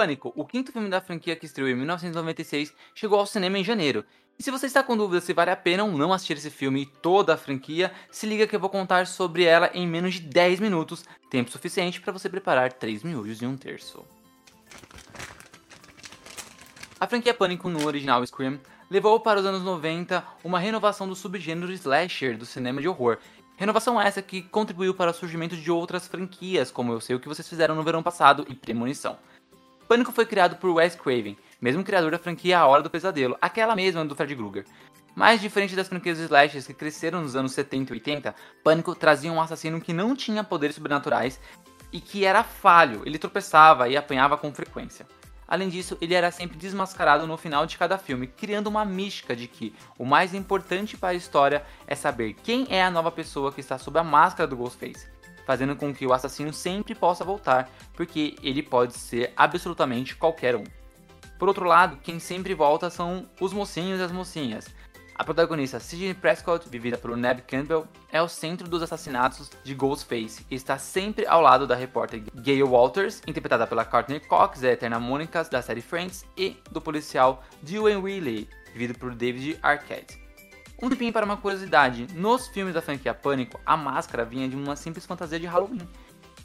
Pânico, o quinto filme da franquia que estreou em 1996, chegou ao cinema em janeiro. E se você está com dúvida se vale a pena ou não assistir esse filme e toda a franquia, se liga que eu vou contar sobre ela em menos de 10 minutos, tempo suficiente para você preparar 3 miúdos e um terço. A franquia Pânico no original Scream levou para os anos 90 uma renovação do subgênero slasher do cinema de horror. Renovação essa que contribuiu para o surgimento de outras franquias, como Eu Sei O Que Vocês Fizeram no Verão Passado e Premonição. Pânico foi criado por Wes Craven, mesmo criador da franquia A Hora do Pesadelo, aquela mesma do Fred Krueger. Mais diferente das franquias slashers que cresceram nos anos 70 e 80, Pânico trazia um assassino que não tinha poderes sobrenaturais e que era falho, ele tropeçava e apanhava com frequência. Além disso, ele era sempre desmascarado no final de cada filme, criando uma mística de que o mais importante para a história é saber quem é a nova pessoa que está sob a máscara do Ghostface, fazendo com que o assassino sempre possa voltar, porque ele pode ser absolutamente qualquer um. Por outro lado, quem sempre volta são os mocinhos e as mocinhas, a protagonista Sidney Prescott, vivida por Neb Campbell, é o centro dos assassinatos de Ghostface e está sempre ao lado da repórter Gayle Walters, interpretada pela Courtney Cox, a eterna Mônica da série Friends, e do policial Dewey Wiley, vivido por David Arquette. Um tempinho para uma curiosidade, nos filmes da franquia Pânico, a máscara vinha de uma simples fantasia de Halloween.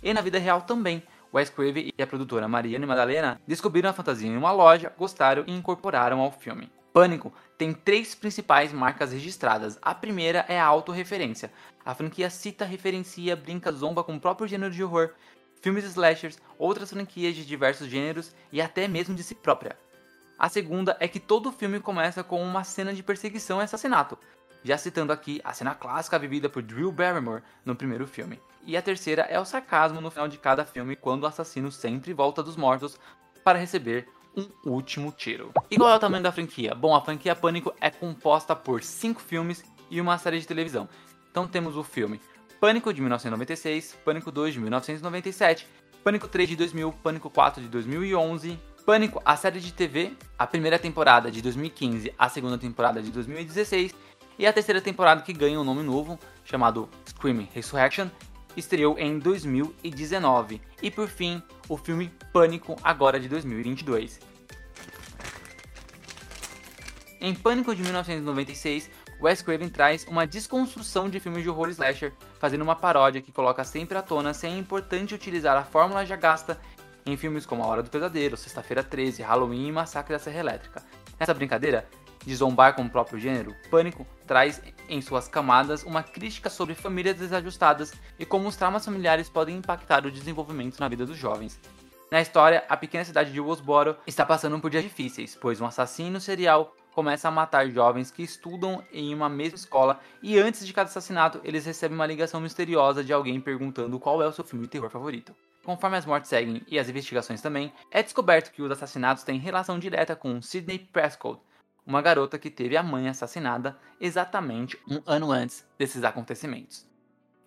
E na vida real também, Wes Craven e a produtora Mariana Madalena descobriram a fantasia em uma loja, gostaram e incorporaram ao filme. Pânico tem três principais marcas registradas. A primeira é a autorreferência. A franquia cita, referencia, brinca, zomba com o próprio gênero de horror, filmes slashers, outras franquias de diversos gêneros e até mesmo de si própria. A segunda é que todo o filme começa com uma cena de perseguição e assassinato, já citando aqui a cena clássica vivida por Drew Barrymore no primeiro filme. E a terceira é o sarcasmo no final de cada filme, quando o assassino sempre volta dos mortos para receber um último tiro. E qual é o tamanho da franquia? Bom, a franquia Pânico é composta por 5 filmes e uma série de televisão. Então temos o filme Pânico de 1996, Pânico 2 de 1997, Pânico 3 de 2000, Pânico 4 de 2011, Pânico, a série de TV, a primeira temporada de 2015, a segunda temporada de 2016 e a terceira temporada que ganha um nome novo chamado Screaming Resurrection estreou em 2019. E por fim, o filme Pânico, agora de 2022. Em Pânico de 1996, Wes Craven traz uma desconstrução de filmes de horror slasher, fazendo uma paródia que coloca sempre à tona se é importante utilizar a fórmula já gasta em filmes como A Hora do Pesadelo, Sexta-feira 13, Halloween e Massacre da Serra Elétrica. Nessa brincadeira, de zombar com o próprio gênero, Pânico traz em suas camadas uma crítica sobre famílias desajustadas e como os traumas familiares podem impactar o desenvolvimento na vida dos jovens. Na história, a pequena cidade de Woodsboro está passando por dias difíceis, pois um assassino serial começa a matar jovens que estudam em uma mesma escola e antes de cada assassinato eles recebem uma ligação misteriosa de alguém perguntando qual é o seu filme de terror favorito. Conforme as mortes seguem e as investigações também, é descoberto que os assassinatos têm relação direta com Sidney Prescott, uma garota que teve a mãe assassinada exatamente um ano antes desses acontecimentos.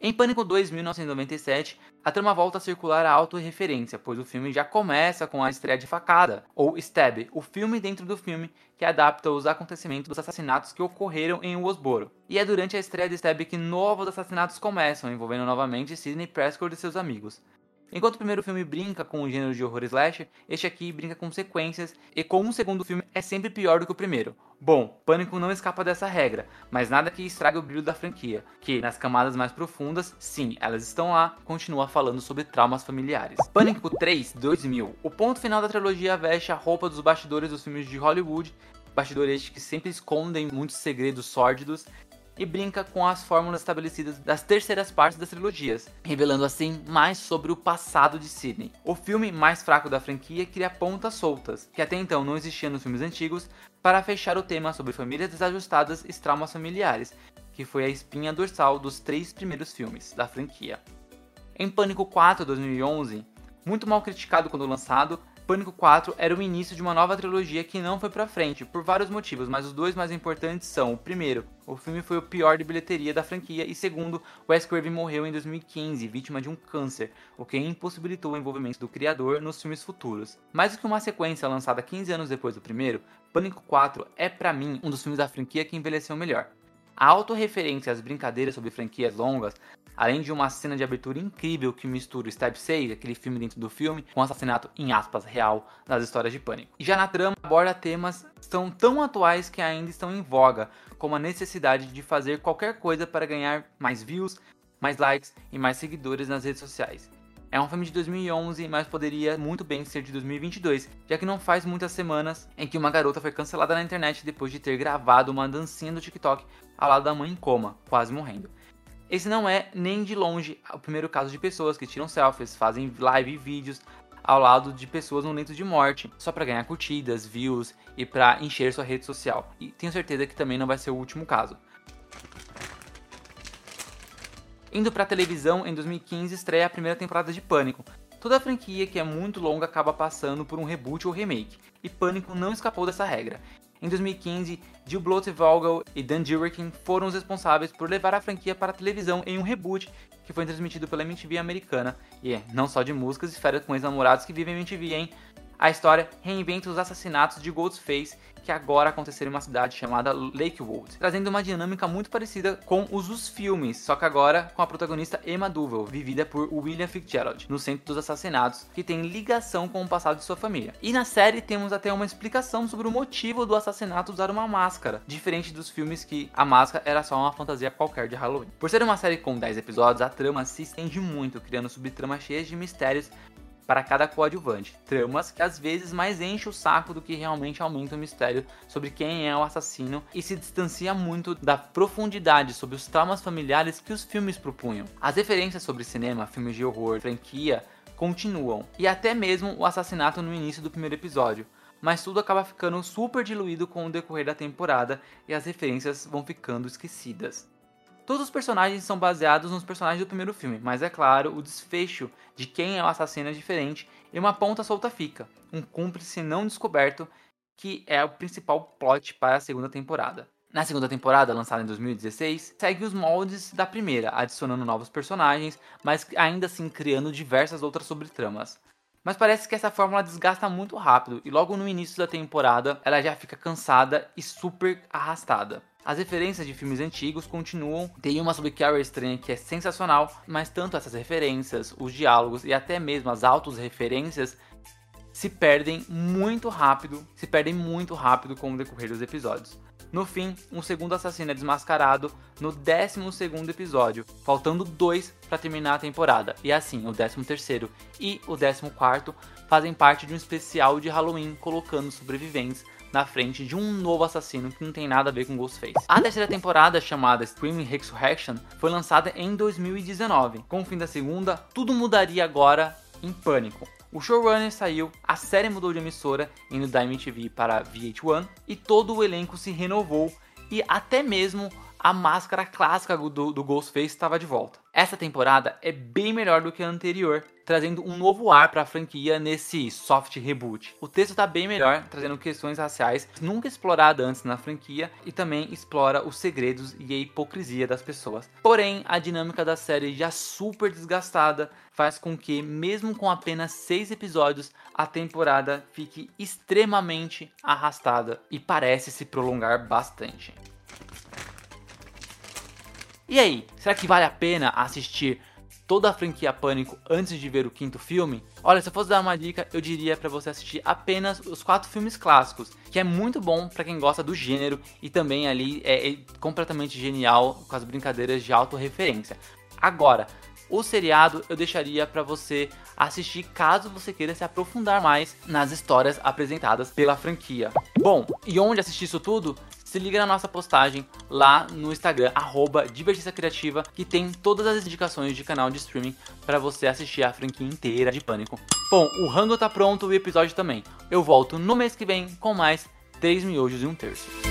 Em Pânico 2, 1997, a trama volta a circular a autorreferência, pois o filme já começa com a estreia de Facada, ou Stab, o filme dentro do filme que adapta os acontecimentos dos assassinatos que ocorreram em Woodsboro. E é durante a estreia de Stab que novos assassinatos começam, envolvendo novamente Sidney Prescott e seus amigos. Enquanto o primeiro filme brinca com o gênero de horror slasher, este aqui brinca com sequências e como o segundo filme é sempre pior do que o primeiro. Bom, Pânico não escapa dessa regra, mas nada que estrague o brilho da franquia, que nas camadas mais profundas, sim, elas estão lá, continua falando sobre traumas familiares. Pânico 3, 2000. O ponto final da trilogia veste a roupa dos bastidores dos filmes de Hollywood, bastidores que sempre escondem muitos segredos sórdidos e brinca com as fórmulas estabelecidas das terceiras partes das trilogias, revelando assim mais sobre o passado de Sidney. O filme mais fraco da franquia cria pontas soltas, que até então não existiam nos filmes antigos, para fechar o tema sobre famílias desajustadas e traumas familiares, que foi a espinha dorsal dos três primeiros filmes da franquia. Em Pânico 4 2011, muito mal criticado quando lançado, Pânico 4 era o início de uma nova trilogia que não foi pra frente, por vários motivos, mas os dois mais importantes são: o primeiro, o filme foi o pior de bilheteria da franquia, e segundo, Wes Craven morreu em 2015, vítima de um câncer, o que impossibilitou o envolvimento do criador nos filmes futuros. Mais do que uma sequência lançada 15 anos depois do primeiro, Pânico 4 é para mim um dos filmes da franquia que envelheceu melhor. A autorreferência às brincadeiras sobre franquias longas, além de uma cena de abertura incrível que mistura o Step 6, aquele filme dentro do filme, com o assassinato em aspas real das histórias de pânico. E já na trama aborda temas que são tão atuais que ainda estão em voga, como a necessidade de fazer qualquer coisa para ganhar mais views, mais likes e mais seguidores nas redes sociais. É um filme de 2011, mas poderia muito bem ser de 2022, já que não faz muitas semanas em que uma garota foi cancelada na internet depois de ter gravado uma dancinha do TikTok ao lado da mãe em coma, quase morrendo. Esse não é nem de longe o primeiro caso de pessoas que tiram selfies, fazem live e vídeos ao lado de pessoas no leito de morte, só para ganhar curtidas, views e para encher sua rede social. E tenho certeza que também não vai ser o último caso. Indo para televisão, em 2015 estreia a primeira temporada de Pânico. Toda a franquia que é muito longa acaba passando por um reboot ou remake, e Pânico não escapou dessa regra. Em 2015, Jill Blote Vogel e Dan Durikin foram os responsáveis por levar a franquia para a televisão em um reboot que foi transmitido pela MTV americana, e é, não só de músicas e férias com ex-namorados que vivem em MTV, hein? A história reinventa os assassinatos de Ghostface que agora aconteceram em uma cidade chamada Lakewood, trazendo uma dinâmica muito parecida com os dos filmes, só que agora com a protagonista Emma Duvel, vivida por William Fitzgerald, no centro dos assassinatos, que tem ligação com o passado de sua família. E na série temos até uma explicação sobre o motivo do assassinato usar uma máscara, diferente dos filmes que a máscara era só uma fantasia qualquer de Halloween. Por ser uma série com 10 episódios, a trama se estende muito, criando subtramas cheias de mistérios para cada coadjuvante. Tramas que às vezes mais enchem o saco do que realmente aumentam o mistério sobre quem é o assassino e se distancia muito da profundidade sobre os traumas familiares que os filmes propunham. As referências sobre cinema, filmes de horror, franquia continuam, e até mesmo o assassinato no início do primeiro episódio. Mas tudo acaba ficando super diluído com o decorrer da temporada e as referências vão ficando esquecidas. Todos os personagens são baseados nos personagens do primeiro filme, mas é claro, o desfecho de quem é o assassino é diferente e uma ponta solta fica, um cúmplice não descoberto, que é o principal plot para a segunda temporada. Na segunda temporada, lançada em 2016, segue os moldes da primeira, adicionando novos personagens, mas ainda assim criando diversas outras sobretramas. Mas parece que essa fórmula desgasta muito rápido e logo no início da temporada ela já fica cansada e super arrastada. As referências de filmes antigos continuam. Tem uma sobre Carrie Estranha que é sensacional, mas tanto essas referências, os diálogos e até mesmo as autos-referências se perdem muito rápido, se perdem muito rápido com o decorrer dos episódios. No fim, um segundo assassino é desmascarado no 12 episódio, faltando dois para terminar a temporada. E assim, o 13 e o 14 fazem parte de um especial de Halloween colocando sobreviventes na frente de um novo assassino que não tem nada a ver com Ghostface. A terceira temporada, chamada Screaming Resurrection, foi lançada em 2019. Com o fim da segunda, tudo mudaria agora em Pânico. O showrunner saiu, a série mudou de emissora, indo da MTV para VH1, e todo o elenco se renovou e até mesmo a máscara clássica do, do Ghostface estava de volta. Essa temporada é bem melhor do que a anterior, trazendo um novo ar para a franquia nesse soft reboot. O texto está bem melhor, trazendo questões raciais nunca exploradas antes na franquia e também explora os segredos e a hipocrisia das pessoas. Porém, a dinâmica da série já super desgastada faz com que, mesmo com apenas seis episódios, a temporada fique extremamente arrastada e parece se prolongar bastante. E aí, será que vale a pena assistir toda a franquia Pânico antes de ver o quinto filme? Olha, se eu fosse dar uma dica, eu diria para você assistir apenas os quatro filmes clássicos, que é muito bom para quem gosta do gênero e também ali é, é completamente genial com as brincadeiras de autorreferência. Agora, o seriado eu deixaria para você assistir caso você queira se aprofundar mais nas histórias apresentadas pela franquia. Bom, e onde assistir isso tudo? se liga na nossa postagem lá no Instagram, arroba Criativa, que tem todas as indicações de canal de streaming para você assistir a franquia inteira de Pânico. Bom, o rango tá pronto e o episódio também. Eu volto no mês que vem com mais 3 miojos e um terço.